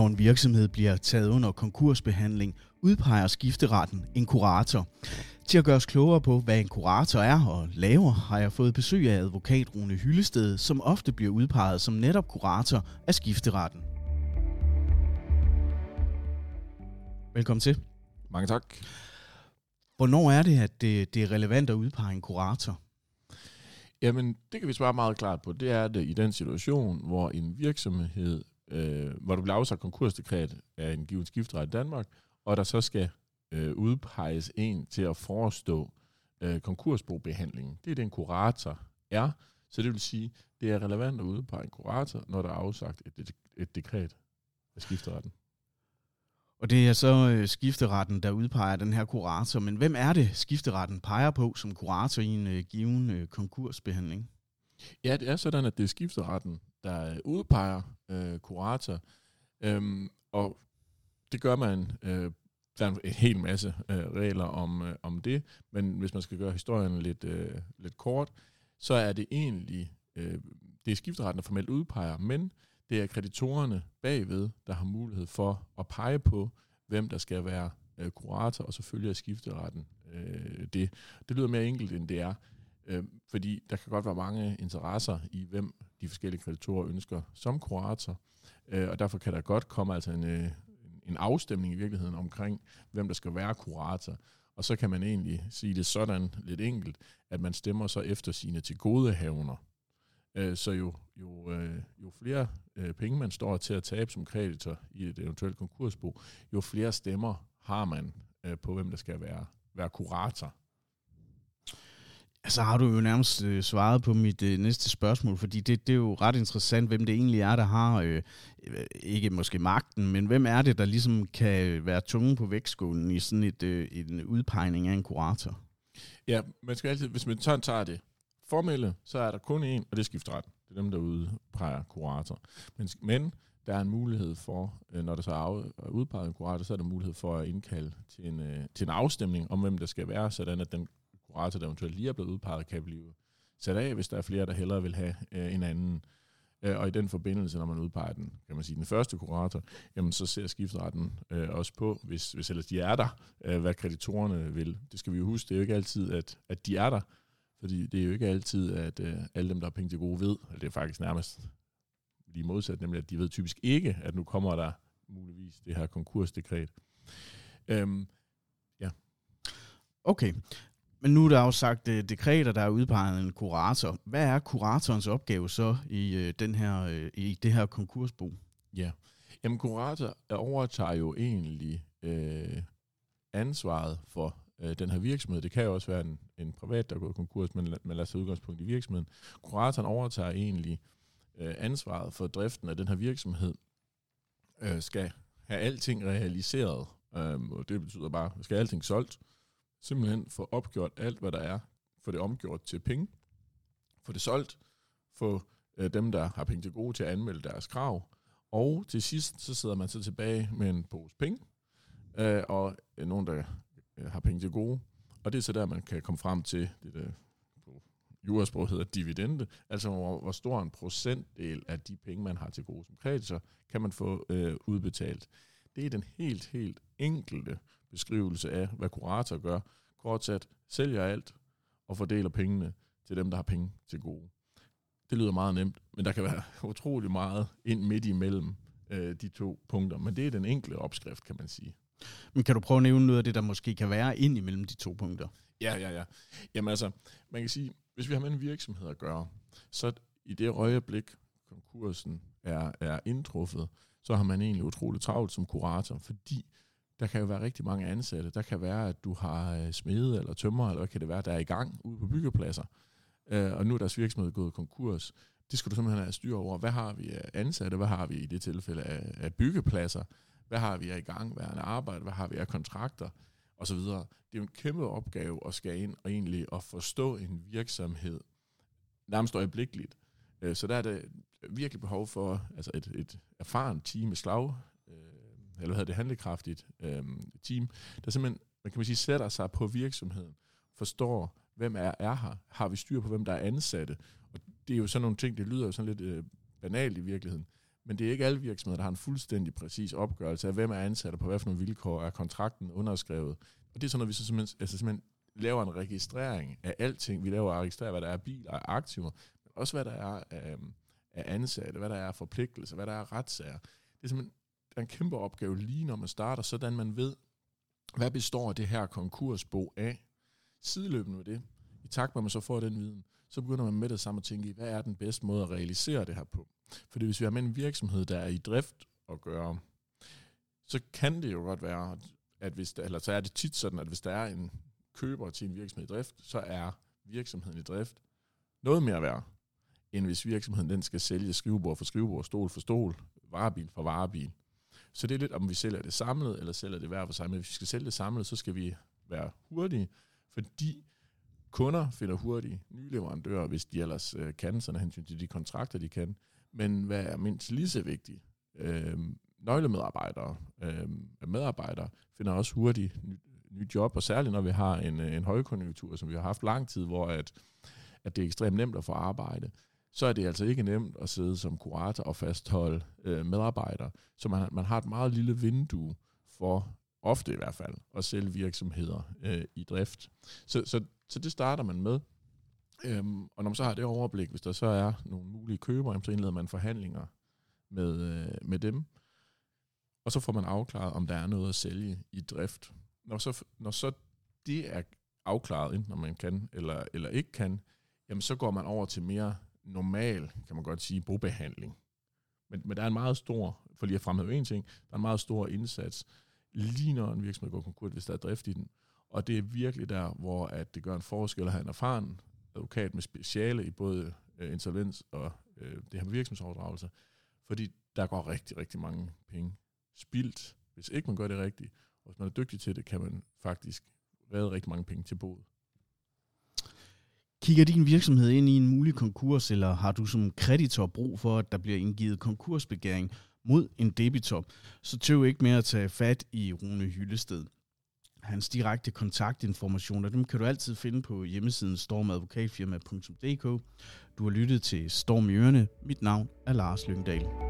Når en virksomhed bliver taget under konkursbehandling, udpeger skifteretten en kurator. Til at gøre os klogere på, hvad en kurator er og laver, har jeg fået besøg af advokat Rune Hyllested, som ofte bliver udpeget som netop kurator af skifteretten. Velkommen til. Mange tak. Hvornår er det, at det, det er relevant at udpege en kurator? Jamen, det kan vi svare meget klart på. Det er det i den situation, hvor en virksomhed, øh, hvor du bliver afsagt konkursdekret af en given skifteret i Danmark, og der så skal øh, udpeges en til at forestå øh, konkursbobehandlingen. Det er den kurator er. Så det vil sige, det er relevant at udpege en kurator, når der er afsagt et, et, et dekret af skifteretten. Og det er så øh, skifteretten, der udpeger den her kurator. Men hvem er det, skifteretten peger på som kurator i en øh, given øh, konkursbehandling? Ja, det er sådan, at det er skifteretten, der øh, udpeger øh, kurator. Øhm, og det gør man, øh, der er en hel masse øh, regler om, øh, om det, men hvis man skal gøre historien lidt, øh, lidt kort, så er det egentlig, øh, det er skifteretten, der formelt udpeger, men det er kreditorerne bagved, der har mulighed for at pege på, hvem der skal være øh, kurator, og selvfølgelig er skifteretten øh, det. Det lyder mere enkelt, end det er, øh, fordi der kan godt være mange interesser i, hvem de forskellige kreditorer ønsker som kurator, øh, og derfor kan der godt komme altså en, øh, en afstemning i virkeligheden omkring, hvem der skal være kurator. Og så kan man egentlig sige det sådan lidt enkelt, at man stemmer så efter sine til gode havner. Øh, så jo, jo, øh, jo flere øh, penge man står til at tabe som kreditor i et eventuelt konkursbo, jo flere stemmer har man øh, på, hvem der skal være, være kurator så har du jo nærmest øh, svaret på mit øh, næste spørgsmål, fordi det, det er jo ret interessant, hvem det egentlig er, der har, øh, øh ikke måske magten, men hvem er det, der ligesom kan være tunge på vægtskålen i sådan et, øh, en udpegning af en kurator? Ja, man skal altid, hvis man tager det formelle, så er der kun én, og det er skifteret. Det er dem, der udpeger kurator. Men, men der er en mulighed for, øh, når der så er udpeget en kurator, så er der mulighed for at indkalde til en, øh, til en afstemning om, hvem der skal være, sådan at den kurator, der eventuelt lige er blevet udpeget, kan blive sat af, hvis der er flere, der hellere vil have øh, en anden. Øh, og i den forbindelse, når man udpeger den, kan man sige, den første kurator, jamen så ser skifteretten øh, også på, hvis, hvis ellers de er der, øh, hvad kreditorerne vil. Det skal vi jo huske, det er jo ikke altid, at, at de er der, fordi det er jo ikke altid, at øh, alle dem, der har penge til gode, ved, at det er faktisk nærmest lige modsat, nemlig at de ved typisk ikke, at nu kommer der muligvis det her konkursdekret. Øhm, ja. Okay, men nu er der jo sagt uh, dekreter, der er udpeget en kurator. Hvad er kuratorens opgave så i, uh, den her, uh, i det her konkursbo? Ja, jamen kurator overtager jo egentlig uh, ansvaret for den her virksomhed. Det kan jo også være en, en privat, der er gået konkurs, men, men lad os tage udgangspunkt i virksomheden. Kuratoren overtager egentlig øh, ansvaret for driften af den her virksomhed. øh, skal have alting realiseret, øh, og det betyder bare, skal alting solgt, simpelthen få opgjort alt, hvad der er, få det omgjort til penge, få det solgt, få øh, dem, der har penge til gode, til at anmelde deres krav, og til sidst, så sidder man så tilbage med en pose penge, øh, og øh, nogen, der øh, har penge til gode, og det er så der, man kan komme frem til det, der på jurasprog hedder dividende, altså hvor, hvor stor en procentdel af de penge, man har til gode som kreditor, kan man få øh, udbetalt. Det er den helt, helt enkelte beskrivelse af, hvad kurator gør. Kort sat, sælger alt og fordeler pengene til dem, der har penge til gode. Det lyder meget nemt, men der kan være utrolig meget ind midt imellem øh, de to punkter. Men det er den enkle opskrift, kan man sige. Men kan du prøve at nævne noget af det, der måske kan være ind imellem de to punkter? Ja, ja, ja. Jamen altså, man kan sige, hvis vi har med en virksomhed at gøre, så i det øjeblik, konkursen er, er indtruffet, så har man egentlig utroligt travlt som kurator, fordi der kan jo være rigtig mange ansatte. Der kan være, at du har øh, smede eller tømmer, eller hvad kan det være, der er i gang ude på byggepladser. Øh, og nu er deres virksomhed gået konkurs. Det skal du simpelthen have styr over. Hvad har vi af ansatte? Hvad har vi i det tilfælde af, byggepladser? Hvad har vi af i gangværende arbejde? Hvad har vi af kontrakter? Og så videre. Det er jo en kæmpe opgave at skal ind og egentlig at forstå en virksomhed nærmest øjeblikkeligt. Øh, så der er det virkelig behov for altså et, et erfarent team med slag, øh, eller hvad det, handlekraftigt øh, team, der simpelthen, man kan man sige, sætter sig på virksomheden, forstår, hvem er, er her, har vi styr på, hvem der er ansatte, og det er jo sådan nogle ting, det lyder jo sådan lidt øh, banalt i virkeligheden, Men det er ikke alle virksomheder, der har en fuldstændig præcis opgørelse af, hvem er ansat og på hvad vilkår er kontrakten underskrevet. Og det er sådan noget, vi så simpelthen, altså simpelthen laver en registrering af alting. Vi laver og registrerer, hvad der er biler og aktiver, også hvad der er øhm, af, af ansatte, hvad der er forpligtelser, hvad der er retssager. Det er simpelthen en kæmpe opgave lige når man starter, sådan man ved, hvad består det her konkursbo af? Sideløbende med det, i takt med at man så får den viden, så begynder man med det samme at tænke i, hvad er den bedste måde at realisere det her på? Fordi hvis vi har med en virksomhed, der er i drift at gøre, så kan det jo godt være, at hvis der, eller så er det tit sådan, at hvis der er en køber til en virksomhed i drift, så er virksomheden i drift noget mere værd, end hvis virksomheden den skal sælge skrivebord for skrivebord, stol for stol, varebil for varebil. Så det er lidt, om vi sælger det samlet, eller sælger det hver for sig. Men hvis vi skal sælge det samlet, så skal vi være hurtige, fordi kunder finder hurtigt nye leverandører, hvis de ellers øh, kan, sådan hensyn til de kontrakter, de kan. Men hvad er mindst lige så vigtigt? Øh, nøglemedarbejdere, øh, medarbejdere finder også hurtigt ny, ny job, og særligt når vi har en, øh, en højkonjunktur, som vi har haft lang tid, hvor at, at det er ekstremt nemt at få arbejde, så er det altså ikke nemt at sidde som kurator og fastholde øh, medarbejdere. Så man, man har et meget lille vindue for, ofte i hvert fald, at sælge virksomheder øh, i drift. Så, så, så det starter man med. Øhm, og når man så har det overblik, hvis der så er nogle mulige købere, så indleder man forhandlinger med, øh, med dem. Og så får man afklaret, om der er noget at sælge i drift. Når så, når så det er afklaret, enten om man kan eller, eller ikke kan, jamen så går man over til mere normal, kan man godt sige, bobehandling. Men, men der er en meget stor, for lige at fremhæve en ting, der er en meget stor indsats, lige når en virksomhed går konkurs, hvis der er drift i den. Og det er virkelig der, hvor at det gør en forskel at have en erfaren advokat med speciale i både øh, insolvens og øh, det her med virksomhedsoverdragelse. Fordi der går rigtig, rigtig mange penge spildt, hvis ikke man gør det rigtigt. Og hvis man er dygtig til det, kan man faktisk redde rigtig mange penge til boet. Kigger din virksomhed ind i en mulig konkurs, eller har du som kreditor brug for, at der bliver indgivet konkursbegæring mod en debitor, så tøv ikke med at tage fat i Rune Hyllested. Hans direkte kontaktinformationer, dem kan du altid finde på hjemmesiden stormadvokatfirma.dk. Du har lyttet til Storm i Ørene. Mit navn er Lars Lyngdal.